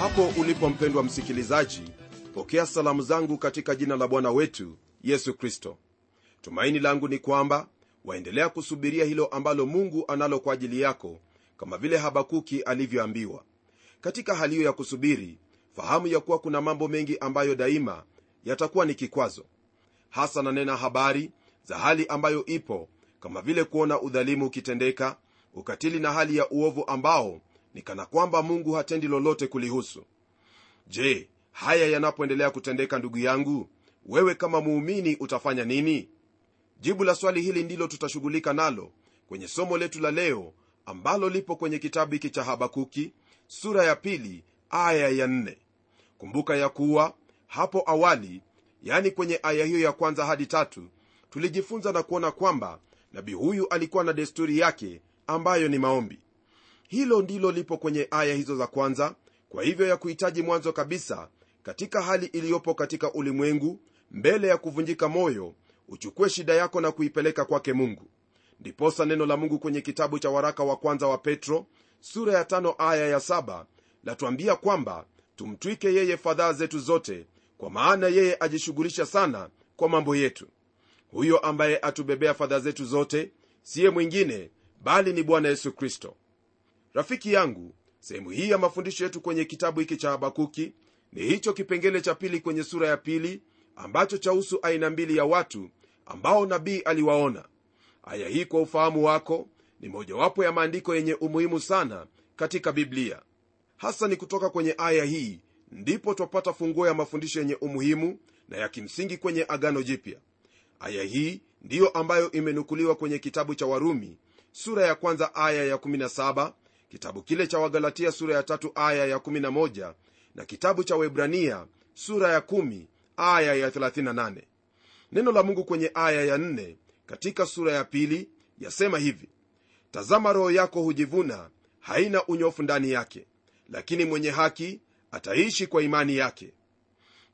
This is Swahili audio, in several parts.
hapo ulipo mpendwa msikilizaji pokea salamu zangu katika jina la bwana wetu yesu kristo. Tumaini langu ni kwamba waendelea kusubiria hilo ambalo mungu analo kwa ajili yako kama vile habakuki alivyoambiwa. Katika hali hiyo ya kusubiri fahamu ya kuwa kuna mambo mengi ambayo daima yatakuwa ni kikwazo hasa nanena habari za hali ambayo ipo kama vile kuona udhalimu ukitendeka ukatili na hali ya uovu ambao ni kana kwamba mungu hatendi lolote kulihusu. Je haya yanapoendelea kutendeka ndugu yangu wewe kama muumini utafanya nini? Jibu la swali hili ndilo tutashughulika nalo kwenye somo letu la leo ambalo lipo kwenye kitabu hiki cha habakuki sura ya pili aya ya nne. Kumbuka ya kuwa hapo awali yani kwenye aya hiyo ya kwanza hadi tatu tulijifunza na kuona kwamba nabii huyu alikuwa na desturi yake ambayo ni maombi hilo ndilo lipo kwenye aya hizo za kwanza. Kwa hivyo ya kuhitaji mwanzo kabisa katika hali iliyopo katika ulimwengu mbele ya kuvunjika moyo uchukue shida yako na kuipeleka kwake mungu. Ndiposa neno la mungu kwenye kitabu cha waraka wa kwanza wa petro sura ya tano aya ya saba latuambia kwamba tumtwike yeye fadhaa zetu zote kwa maana yeye ajishughulisha sana kwa mambo yetu. Huyo ambaye atubebea fadhaa zetu zote siye mwingine bali ni bwana yesu kristo rafiki yangu sehemu hii ya mafundisho yetu kwenye kitabu hiki cha habakuki ni hicho kipengele cha pili kwenye sura ya pili ambacho chahusu aina mbili ya watu ambao nabii aliwaona. Aya hii kwa ufahamu wako ni mojawapo ya maandiko yenye umuhimu sana katika biblia. Hasa ni kutoka kwenye aya hii ndipo twapata funguo ya mafundisho yenye umuhimu na ya kimsingi kwenye agano jipya. Aya hii ndiyo ambayo imenukuliwa kwenye kitabu cha warumi sura ya kwanza aya ya 17 kitabu kile cha wagalatia sura ya tatu aya ya 11 na kitabu cha webrania sura ya 1 aya ya 38 neno la mungu kwenye aya ya 4 katika sura ya pili yasema hivi tazama roho yako hujivuna haina unyofu ndani yake lakini mwenye haki ataishi kwa imani yake.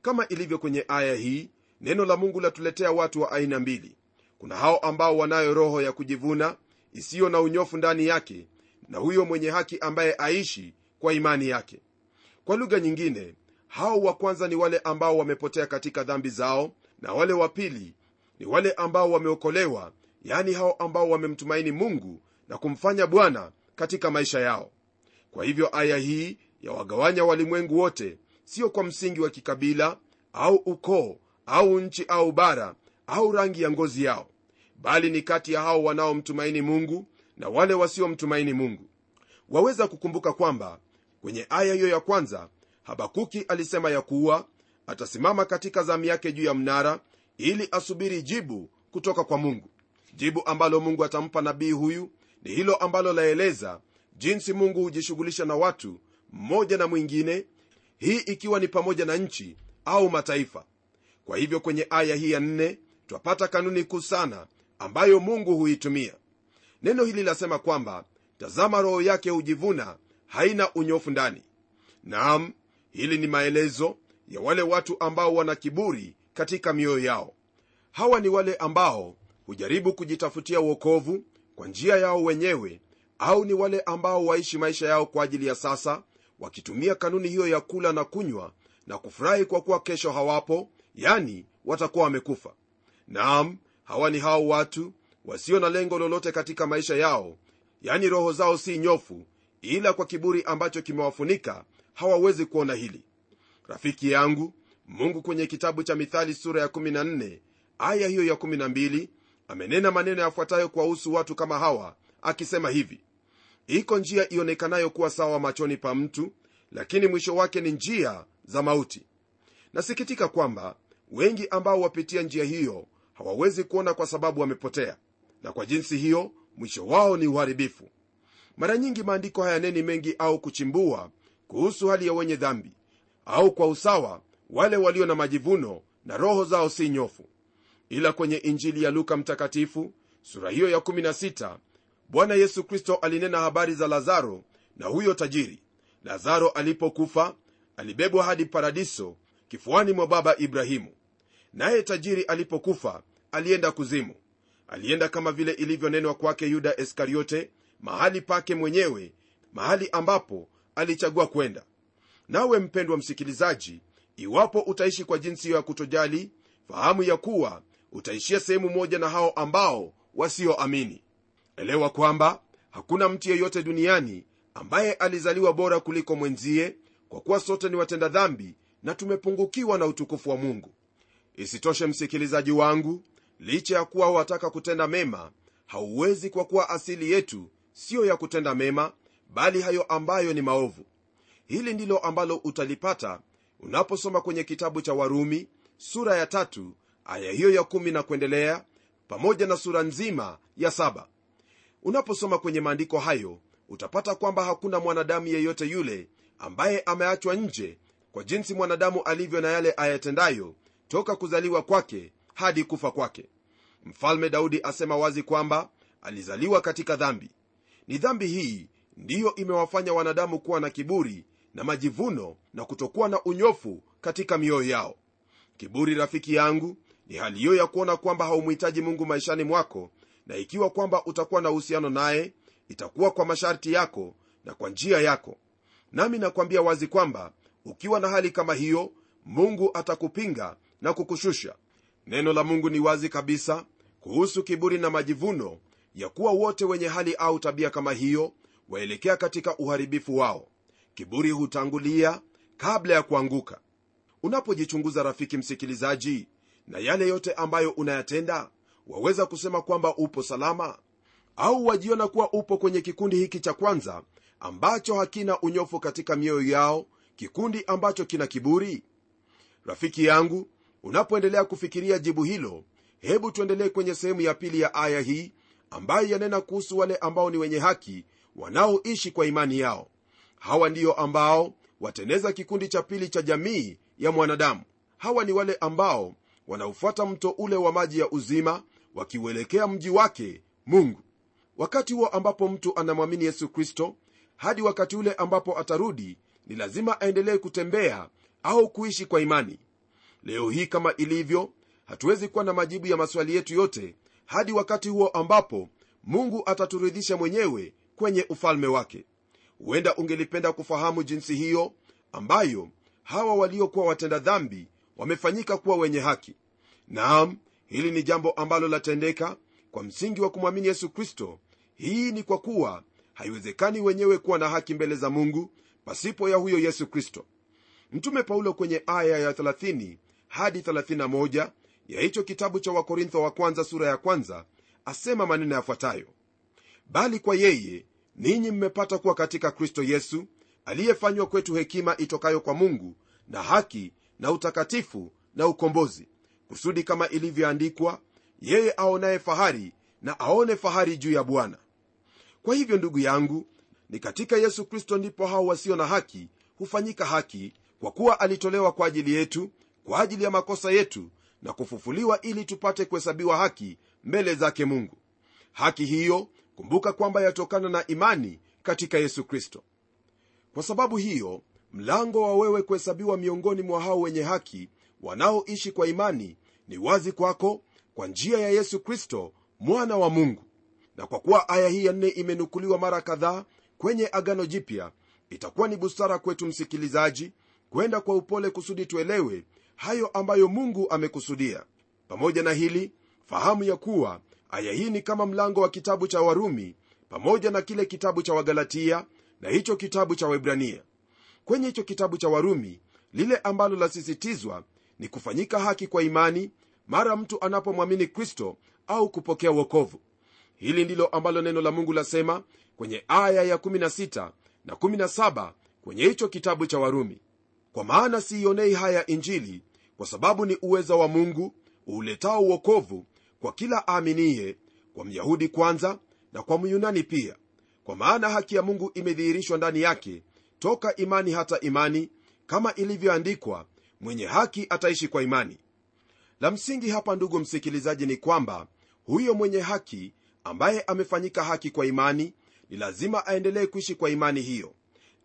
Kama ilivyo kwenye aya hii neno la mungu latuletea watu wa aina mbili. Kuna hao ambao wanayo roho ya kujivuna isiyo na unyofu ndani yake na huyo mwenye haki ambaye aishi kwa imani yake. Kwa lugha nyingine hao wa kwanza ni wale ambao wamepotea katika dhambi zao na wale wa pili ni wale ambao wameokolewa yaani hao ambao wamemtumaini mungu na kumfanya bwana katika maisha yao. Kwa hivyo aya hii yawagawanya walimwengu wote sio kwa msingi wa kikabila au ukoo au nchi au bara au rangi ya ngozi yao bali ni kati ya hao wanaomtumaini mungu na wale wasiomtumaini mungu waweza kukumbuka kwamba kwenye aya hiyo ya kwanza habakuki alisema ya kuwa atasimama katika zamu yake juu ya mnara ili asubiri jibu kutoka kwa mungu. Jibu ambalo mungu atampa nabii huyu ni hilo ambalo laeleza jinsi mungu hujishughulisha na watu mmoja na mwingine hii ikiwa ni pamoja na nchi au mataifa. Kwa hivyo kwenye aya hii ya nne twapata kanuni kuu sana ambayo mungu huitumia neno hili lasema kwamba tazama roho yake hujivuna haina unyofu ndani. Naam hili ni maelezo ya wale watu ambao wana kiburi katika mioyo yao. Hawa ni wale ambao hujaribu kujitafutia uokovu kwa njia yao wenyewe au ni wale ambao waishi maisha yao kwa ajili ya sasa wakitumia kanuni hiyo ya kula na kunywa na kufurahi kwa kuwa kesho hawapo yani watakuwa wamekufa. Naam hawa ni hao watu wasio na lengo lolote katika maisha yao yani roho zao si nyofu ila kwa kiburi ambacho kimewafunika hawawezi kuona hili. Rafiki yangu mungu kwenye kitabu cha mithali sura ya 14 aya hiyo ya 12 amenena maneno yafuatayo kuwahusu watu kama hawa akisema hivi iko njia ionekanayo kuwa sawa machoni pa mtu lakini mwisho wake ni njia za mauti. Nasikitika kwamba wengi ambao wapitia njia hiyo hawawezi kuona kwa sababu wamepotea na kwa jinsi hiyo mwisho wao ni uharibifu. Mara nyingi maandiko hayaneni mengi au kuchimbua kuhusu hali ya wenye dhambi au kwa usawa wale walio na majivuno na roho zao si nyofu. Ila kwenye injili ya luka mtakatifu sura hiyo ya 16 bwana yesu kristo alinena habari za lazaro na huyo tajiri. Lazaro alipokufa alibebwa hadi paradiso kifuani mwa baba ibrahimu. Naye tajiri alipokufa alienda kuzimu alienda kama vile ilivyonenwa kwake yuda iskariote mahali pake mwenyewe mahali ambapo alichagua kwenda. Nawe mpendwa msikilizaji iwapo utaishi kwa jinsi hiyo ya kutojali fahamu ya kuwa utaishia sehemu moja na hao ambao wasioamini. Elewa kwamba hakuna mtu yeyote duniani ambaye alizaliwa bora kuliko mwenzie kwa kuwa sote ni watenda dhambi na tumepungukiwa na utukufu wa mungu. Isitoshe msikilizaji wangu licha ya kuwa wataka kutenda mema hauwezi kwa kuwa asili yetu siyo ya kutenda mema bali hayo ambayo ni maovu. Hili ndilo ambalo utalipata unaposoma kwenye kitabu cha warumi sura ya tatu aya hiyo ya kumi na kuendelea pamoja na sura nzima ya saba. Unaposoma kwenye maandiko hayo utapata kwamba hakuna mwanadamu yeyote yule ambaye ameachwa nje kwa jinsi mwanadamu alivyo na yale ayatendayo toka kuzaliwa kwake hadi kufa kwake. Mfalme daudi asema wazi kwamba alizaliwa katika dhambi. Ni dhambi hii ndiyo imewafanya wanadamu kuwa na kiburi na majivuno na kutokuwa na unyofu katika mioyo yao. Kiburi rafiki yangu ni hali hiyo ya kuona kwamba haumhitaji mungu maishani mwako na ikiwa kwamba utakuwa na uhusiano naye itakuwa kwa masharti yako na kwa njia yako. Nami nakwambia wazi kwamba ukiwa na hali kama hiyo mungu atakupinga na kukushusha neno la mungu ni wazi kabisa kuhusu kiburi na majivuno ya kuwa wote wenye hali au tabia kama hiyo waelekea katika uharibifu wao. Kiburi hutangulia kabla ya kuanguka. Unapojichunguza rafiki msikilizaji na yale yote ambayo unayatenda waweza kusema kwamba upo salama? Au wajiona kuwa upo kwenye kikundi hiki cha kwanza ambacho hakina unyofu katika mioyo yao kikundi ambacho kina kiburi? Rafiki yangu unapoendelea kufikiria jibu hilo hebu tuendelee kwenye sehemu ya pili ya aya hii ambayo yanena kuhusu wale ambao ni wenye haki wanaoishi kwa imani yao. Hawa ndiyo ambao wateneza kikundi cha pili cha jamii ya mwanadamu. Hawa ni wale ambao wanaofuata mto ule wa maji ya uzima wakiuelekea mji wake mungu. Wakati huo ambapo mtu anamwamini yesu kristo hadi wakati ule ambapo atarudi ni lazima aendelee kutembea au kuishi kwa imani leo hii kama ilivyo hatuwezi kuwa na majibu ya maswali yetu yote hadi wakati huo ambapo mungu ataturidhisha mwenyewe kwenye ufalme wake. Huenda ungelipenda kufahamu jinsi hiyo ambayo hawa waliokuwa watenda dhambi wamefanyika kuwa wenye haki. Naam hili ni jambo ambalo latendeka kwa msingi wa kumwamini yesu kristo. Hii ni kwa kuwa haiwezekani wenyewe kuwa na haki mbele za mungu pasipo ya huyo yesu kristo. Mtume paulo kwenye aya ya 30 hadi 31 ya hicho kitabu cha wakorintho wa kwanza sura ya kwanza asema maneno yafuatayo. Bali kwa yeye ninyi mmepata kuwa katika kristo yesu aliyefanywa kwetu hekima itokayo kwa mungu na haki na utakatifu na ukombozi. Kusudi kama ilivyoandikwa yeye aonaye fahari na aone fahari juu ya bwana. Kwa hivyo ndugu yangu ni katika yesu kristo ndipo hao wasio na haki hufanyika haki kwa kuwa alitolewa kwa ajili yetu kwa ajili ya makosa yetu na kufufuliwa ili tupate kuhesabiwa haki mbele zake mungu. Haki hiyo kumbuka kwamba yatokana na imani katika yesu kristo. Kwa sababu hiyo mlango wa wewe kuhesabiwa miongoni mwa hao wenye haki wanaoishi kwa imani ni wazi kwako kwa njia ya yesu kristo mwana wa mungu. Na kwa kuwa aya hii ya nne imenukuliwa mara kadhaa kwenye agano jipya itakuwa ni busara kwetu msikilizaji kwenda kwa upole kusudi tuelewe hayo ambayo mungu amekusudia. Pamoja na hili fahamu ya kuwa aya hii ni kama mlango wa kitabu cha warumi pamoja na kile kitabu cha wagalatia na hicho kitabu cha webrania kwenye hicho kitabu cha warumi lile ambalo lasisitizwa ni kufanyika haki kwa imani mara mtu anapomwamini kristo au kupokea wokovu. Hili ndilo ambalo neno la mungu lasema kwenye aya ya 16 na 17 kwenye hicho kitabu cha warumi kwa maana siionei haya injili kwa sababu ni uweza wa mungu uuletao uokovu kwa kila aaminiye kwa myahudi kwanza na kwa myunani pia. Kwa maana haki ya mungu imedhihirishwa ndani yake toka imani hata imani kama ilivyoandikwa mwenye haki ataishi kwa imani. La msingi hapa ndugu msikilizaji ni kwamba huyo mwenye haki ambaye amefanyika haki kwa imani ni lazima aendelee kuishi kwa imani hiyo.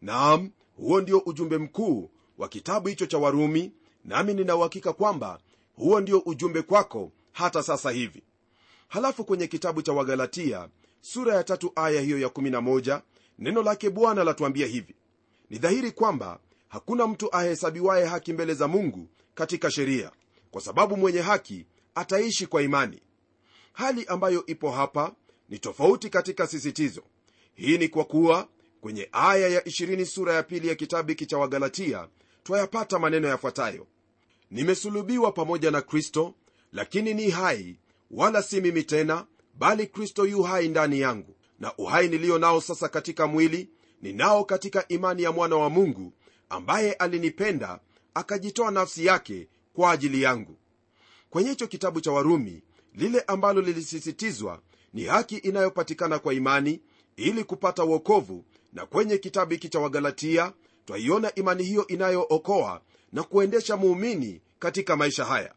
Naam huo ndio ujumbe mkuu wa kitabu hicho cha warumi nami ninauhakika kwamba huo ndio ujumbe kwako hata sasa hivi. Halafu kwenye kitabu cha wagalatia sura ya tatu aya hiyo ya 11 neno lake bwana latuambia hivi. Ni dhahiri kwamba hakuna mtu ahesabiwaye haki mbele za mungu katika sheria kwa sababu mwenye haki ataishi kwa imani. Hali ambayo ipo hapa ni tofauti katika sisitizo. Hii ni kwa kuwa kwenye aya ya 20 sura ya pili ya kitabu hiki cha wagalatia twayapata maneno yafuatayo. Nimesulubiwa pamoja na kristo lakini ni hai wala si mimi tena bali kristo yu hai ndani yangu. Na uhai niliyo nao sasa katika mwili ninao katika imani ya mwana wa mungu ambaye alinipenda akajitoa nafsi yake kwa ajili yangu. Kwenye hicho kitabu cha warumi lile ambalo lilisisitizwa ni haki inayopatikana kwa imani ili kupata uokovu na kwenye kitabu hiki cha wagalatia twaiona imani hiyo inayookoa na kuendesha muumini katika maisha haya.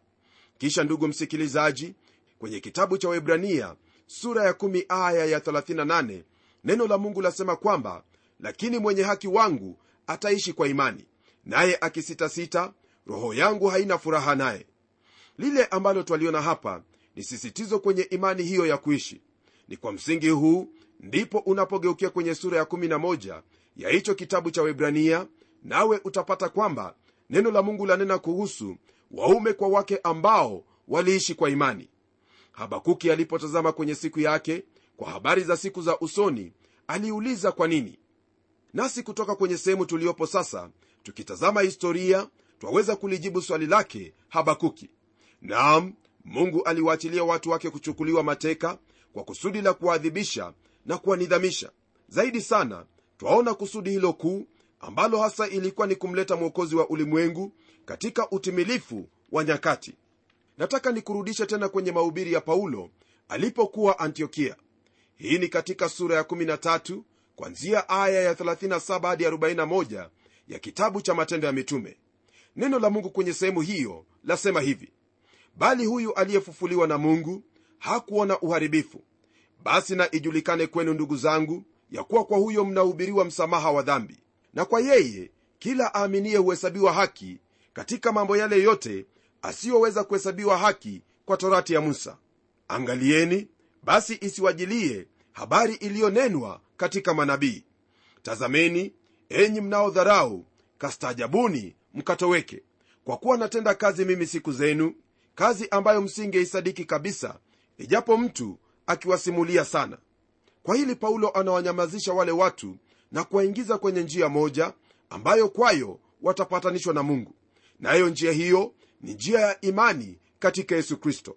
Kisha ndugu msikilizaji kwenye kitabu cha webrania sura ya 1 aya ya 38 neno la mungu lasema kwamba lakini mwenye haki wangu ataishi kwa imani naye akisitasita roho yangu haina furaha naye. Lile ambalo twaliona hapa ni sisitizo kwenye imani hiyo ya kuishi. Ni kwa msingi huu ndipo unapogeukia kwenye sura ya 11 ya hicho kitabu cha webrania nawe utapata kwamba neno la mungu lanena kuhusu waume kwa wake ambao waliishi kwa imani. Habakuki alipotazama kwenye siku yake kwa habari za siku za usoni aliuliza kwa nini? Nasi kutoka kwenye sehemu tuliyopo sasa tukitazama historia twaweza kulijibu swali lake habakuki. Naam mungu aliwaachilia watu wake kuchukuliwa mateka kwa kusudi la kuwaadhibisha na kuwanidhamisha. Zaidi sana twaona kusudi hilo kuu ambalo hasa ilikuwa ni kumleta mwokozi wa ulimwengu katika utimilifu wa nyakati. Nataka nikurudishe tena kwenye mahubiri ya paulo alipokuwa antiokia. Hii ni katika sura ya 13 kwanzia aya ya 37 hadi 41 ya kitabu cha matendo ya mitume. Neno la mungu kwenye sehemu hiyo lasema hivi bali huyu aliyefufuliwa na mungu hakuona uharibifu. Basi na ijulikane kwenu ndugu zangu ya kuwa kwa huyo mnahubiriwa msamaha wa dhambi. Na kwa yeye kila aaminiye huhesabiwa haki katika mambo yale yote asiyoweza kuhesabiwa haki kwa torati ya musa. Angalieni basi isiwajilie habari iliyonenwa katika manabii. Tazameni enyi mnaodharau kastaajabuni mkatoweke. Kwa kuwa natenda kazi mimi siku zenu kazi ambayo msingeisadiki kabisa ijapo mtu akiwasimulia sana kwa hili paulo anawanyamazisha wale watu na kuwaingiza kwenye njia moja ambayo kwayo watapatanishwa na mungu. Nayo njia hiyo ni njia ya imani katika yesu kristo.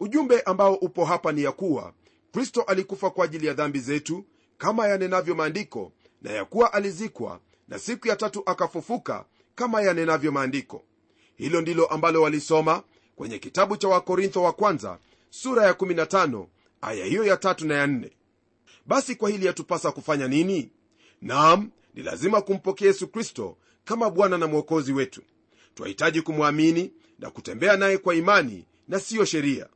Ujumbe ambao upo hapa ni ya kuwa kristo alikufa kwa ajili ya dhambi zetu kama yanenavyo maandiko na ya kuwa alizikwa na siku ya tatu akafufuka kama yanenavyo maandiko. Hilo ndilo ambalo walisoma kwenye kitabu cha wakorintho wa kwanza sura ya 15 aya hiyo ya tatu na ya nne basi kwa hili yatupasa kufanya nini? Nam ni lazima kumpokea yesu kristo kama bwana na mwokozi wetu. Twahitaji kumwamini na kutembea naye kwa imani na siyo sheria.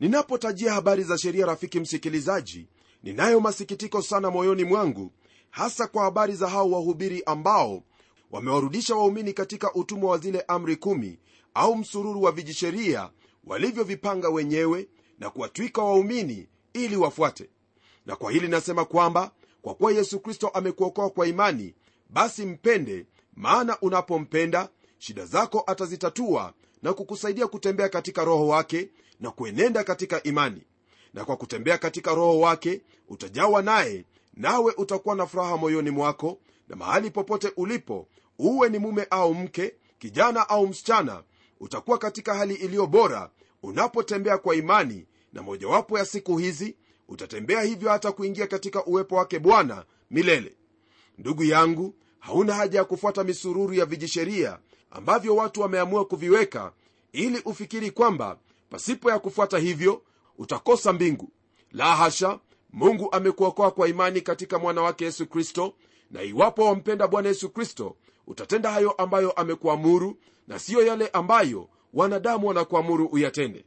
Ninapotajia habari za sheria rafiki msikilizaji ninayo masikitiko sana moyoni mwangu hasa kwa habari za hao wahubiri ambao wamewarudisha waumini katika utumwa wa zile amri kumi au msururu wa vijisheria walivyovipanga wenyewe na kuwatwika waumini ili wafuate na kwa hili nasema kwamba kwa kuwa yesu kristo amekuokoa kwa imani basi mpende maana unapompenda shida zako atazitatua na kukusaidia kutembea katika roho wake na kuenenda katika imani. Na kwa kutembea katika roho wake utajawa naye nawe utakuwa na furaha moyoni mwako na mahali popote ulipo uwe ni mume au mke kijana au msichana utakuwa katika hali iliyo bora unapotembea kwa imani na mojawapo ya siku hizi utatembea hivyo hata kuingia katika uwepo wake bwana milele. Ndugu yangu hauna haja ya kufuata misururu ya vijisheria ambavyo watu wameamua kuviweka ili ufikiri kwamba pasipo ya kufuata hivyo utakosa mbingu. La hasha mungu amekuokoa kwa imani katika mwana wake yesu kristo na iwapo wampenda bwana yesu kristo utatenda hayo ambayo amekuamuru na siyo yale ambayo wanadamu wanakuamuru uyatende.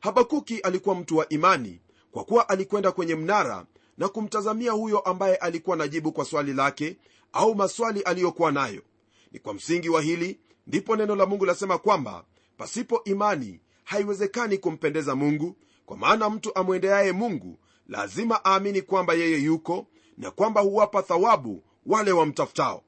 Habakuki alikuwa mtu wa imani kwa kuwa alikwenda kwenye mnara na kumtazamia huyo ambaye alikuwa na jibu kwa swali lake au maswali aliyokuwa nayo. Ni kwa msingi wa hili ndipo neno la mungu lasema kwamba pasipo imani haiwezekani kumpendeza mungu kwa maana mtu amwendeaye mungu lazima aamini kwamba yeye yuko na kwamba huwapa thawabu wale wamtafutao.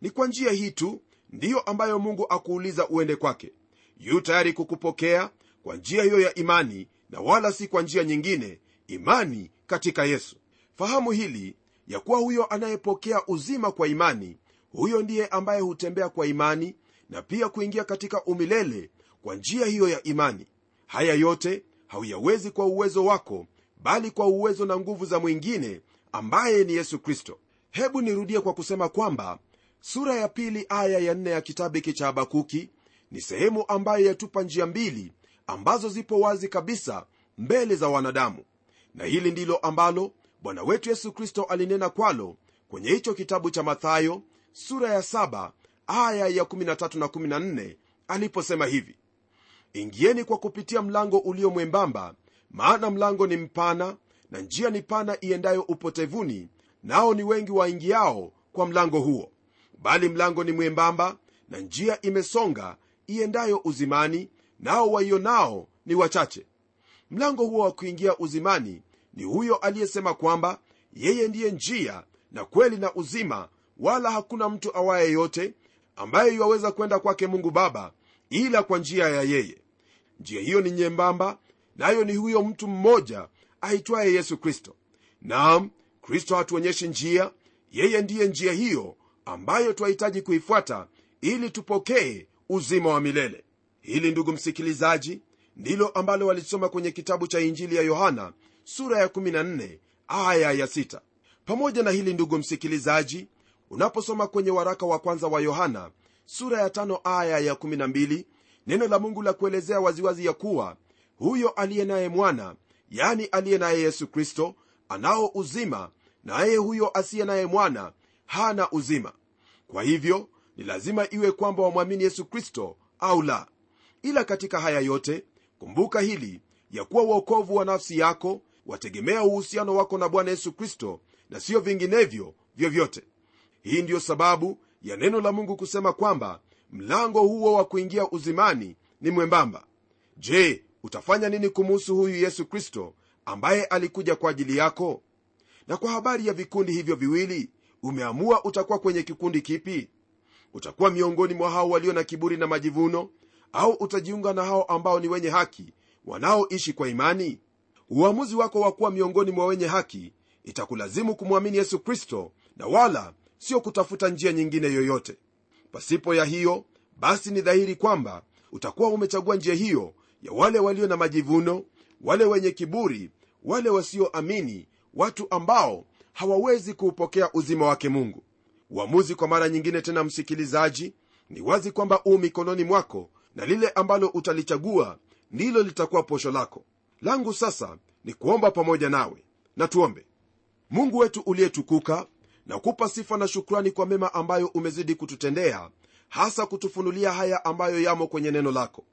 Ni kwa njia hii tu ndiyo ambayo mungu akuuliza uende kwake. Yu tayari kukupokea kwa njia hiyo ya imani na wala si kwa njia nyingine imani katika yesu. Fahamu hili ya kuwa huyo anayepokea uzima kwa imani huyo ndiye ambaye hutembea kwa imani na pia kuingia katika umilele kwa njia hiyo ya imani. Haya yote hauyawezi kwa uwezo wako bali kwa uwezo na nguvu za mwingine ambaye ni yesu kristo. Hebu nirudie kwa kusema kwamba sura ya pili aya ya nne ya kitabu hiki cha habakuki ni sehemu ambayo yatupa njia mbili ambazo zipo wazi kabisa mbele za wanadamu. Na hili ndilo ambalo bwana wetu yesu kristo alinena kwalo kwenye hicho kitabu cha mathayo sura ya 7 aya ya 13 na 14 aliposema hivi ingieni kwa kupitia mlango ulio mwembamba maana mlango ni mpana na njia ni pana iendayo upotevuni nao ni wengi waingiao kwa mlango huo. Bali mlango ni mwembamba na njia imesonga iendayo uzimani nao waionao ni wachache. Mlango huo wa kuingia uzimani ni huyo aliyesema kwamba yeye ndiye njia na kweli na uzima wala hakuna mtu awaye yote ambaye iwaweza kwenda kwake mungu baba ila kwa njia ya yeye. Njia hiyo ni nyembamba nayo ni huyo mtu mmoja aitwaye yesu kristo. Naam kristo hatuonyeshi njia yeye ndiye njia hiyo ambayo twahitaji kuifuata ili tupokee uzima wa milele hili ndugu msikilizaji ndilo ambalo walisoma kwenye kitabu cha injili ya yohana sura ya 14 aya ya 6 pamoja na hili ndugu msikilizaji unaposoma kwenye waraka wa kwanza wa yohana sura ya 5 aya ya 12 neno la mungu la kuelezea waziwazi ya kuwa huyo aliye naye mwana yani aliye naye yesu kristo anao uzima naye huyo asiye naye mwana hana uzima. Kwa hivyo ni lazima iwe kwamba wamwamini yesu kristo au la ila katika haya yote kumbuka hili ya kuwa uokovu wa nafsi yako wategemea uhusiano wako na bwana yesu kristo na siyo vinginevyo vyovyote. Hii ndiyo sababu ya neno la mungu kusema kwamba mlango huo wa kuingia uzimani ni mwembamba. Je utafanya nini kumuhusu huyu yesu kristo ambaye alikuja kwa ajili yako? Na kwa habari ya vikundi hivyo viwili umeamua utakuwa kwenye kikundi kipi? Utakuwa miongoni mwa hao walio na kiburi na majivuno au utajiunga na hao ambao ni wenye haki wanaoishi kwa imani? Uamuzi wako wa kuwa miongoni mwa wenye haki itakulazimu kumwamini yesu kristo na wala sio kutafuta njia nyingine yoyote. Pasipo ya hiyo basi ni dhahiri kwamba utakuwa umechagua njia hiyo ya wale walio na majivuno wale wenye kiburi wale wasioamini watu ambao hawawezi kuupokea uzima wake mungu. Uamuzi kwa mara nyingine tena msikilizaji ni wazi kwamba uu mikononi mwako na lile ambalo utalichagua ndilo litakuwa posho lako. Langu sasa ni kuomba pamoja nawe na tuombe. Mungu wetu uliyetukuka na kupa sifa na shukrani kwa mema ambayo umezidi kututendea hasa kutufunulia haya ambayo yamo kwenye neno lako.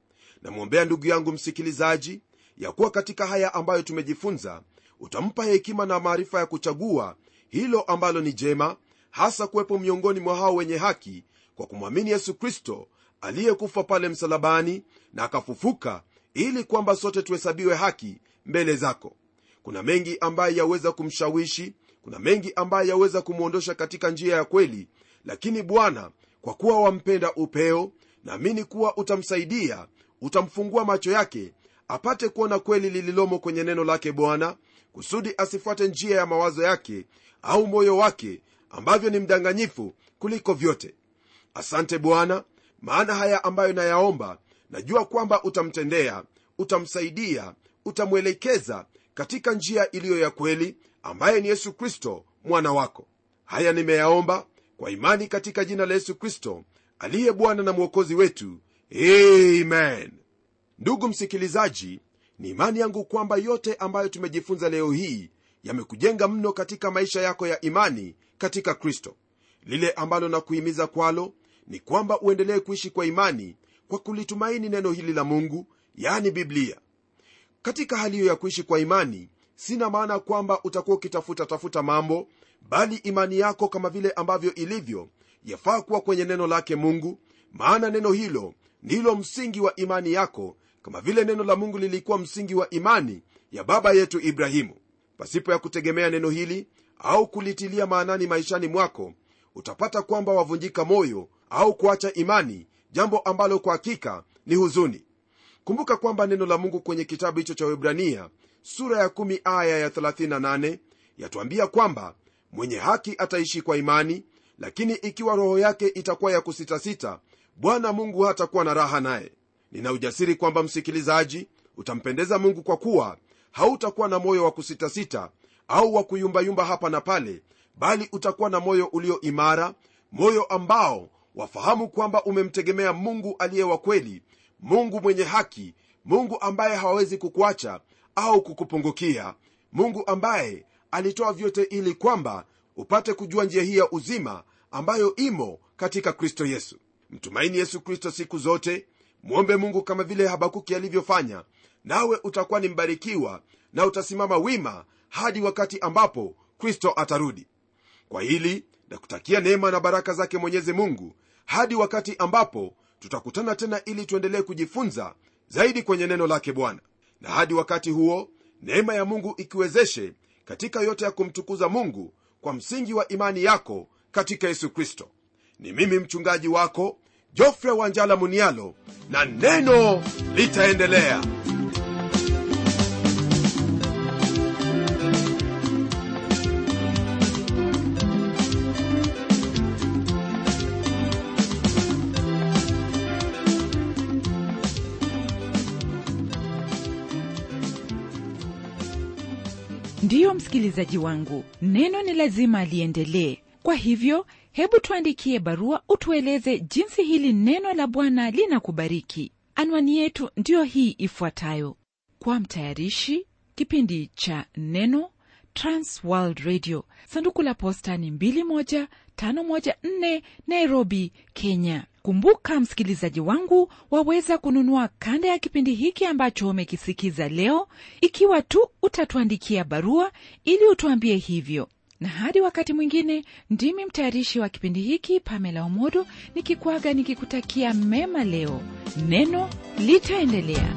Namwombea ndugu yangu msikilizaji ya kuwa katika haya ambayo tumejifunza utampa hekima na maarifa ya kuchagua hilo ambalo ni jema hasa kuwepo miongoni mwa hao wenye haki kwa kumwamini yesu kristo aliyekufa pale msalabani na akafufuka ili kwamba sote tuhesabiwe haki mbele zako. Kuna mengi ambaye yaweza kumshawishi kuna mengi ambaye yaweza kumwondosha katika njia ya kweli lakini bwana kwa kuwa wampenda upeo naamini kuwa utamsaidia utamfungua macho yake apate kuona kweli lililomo kwenye neno lake bwana kusudi asifuate njia ya mawazo yake au moyo wake ambavyo ni mdanganyifu kuliko vyote. Asante bwana maana haya ambayo nayaomba najua kwamba utamtendea utamsaidia utamwelekeza katika njia iliyo ya kweli ambaye ni yesu kristo mwana wako. Haya nimeyaomba kwa imani katika jina la yesu kristo aliye bwana na mwokozi wetu. Amen. Ndugu msikilizaji ni imani yangu kwamba yote ambayo tumejifunza leo hii yamekujenga mno katika maisha yako ya imani katika kristo. Lile ambalo nakuhimiza kwalo ni kwamba uendelee kuishi kwa imani kwa kulitumaini neno hili la mungu yani biblia. Katika hali hiyo ya kuishi kwa imani sina maana kwamba utakuwa ukitafuta tafuta mambo bali imani yako kama vile ambavyo ilivyo yafaa kuwa kwenye neno lake mungu maana neno hilo ndilo msingi wa imani yako kama vile neno la mungu lilikuwa msingi wa imani ya baba yetu ibrahimu. Pasipo ya kutegemea neno hili au kulitilia maanani maishani mwako utapata kwamba wavunjika moyo au kuacha imani jambo ambalo kwa hakika ni huzuni. Kumbuka kwamba neno la mungu kwenye kitabu hicho cha webrania sura ya 1 aya ya 38 yatuambia kwamba mwenye haki ataishi kwa imani lakini ikiwa roho yake itakuwa ya kusitasita bwana mungu hatakuwa na raha naye. Nina ujasiri kwamba msikilizaji utampendeza mungu kwa kuwa hautakuwa na moyo wa kusitasita au wa kuyumbayumba hapa na pale bali utakuwa na moyo ulio imara moyo ambao wafahamu kwamba umemtegemea mungu aliye wa kweli mungu mwenye haki mungu ambaye hawawezi kukuacha au kukupungukia mungu ambaye alitoa vyote ili kwamba upate kujua njia hii ya uzima ambayo imo katika kristo yesu. Mtumaini yesu kristo siku zote mwombe mungu kama vile habakuki alivyofanya nawe utakuwa ni mbarikiwa na utasimama wima hadi wakati ambapo kristo atarudi. Kwa hili nakutakia neema na baraka zake mwenyezi mungu hadi wakati ambapo tutakutana tena ili tuendelee kujifunza zaidi kwenye neno lake bwana. Na hadi wakati huo neema ya mungu ikiwezeshe katika yote ya kumtukuza mungu kwa msingi wa imani yako katika yesu kristo. Ni mimi mchungaji wako jofre wanjala munialo na neno litaendelea ndiyo msikilizaji wangu neno ni lazima liendelee. Kwa hivyo hebu tuandikie barua utueleze jinsi hili neno la bwana linakubariki. Anwani yetu ndiyo hii ifuatayo. Kwa mtayarishi kipindi cha neno transworld radio. Sanduku la posta ni 21514 nairobi kenya. Kumbuka msikilizaji wangu waweza kununua kanda ya kipindi hiki ambacho umekisikiza leo. Ikiwa tu utatuandikia barua ili utuambie hivyo. Na hadi wakati mwingine ndimi mtayarishi wa kipindi hiki pamela omodo nikikwaga nikikutakia mema leo. Neno litaendelea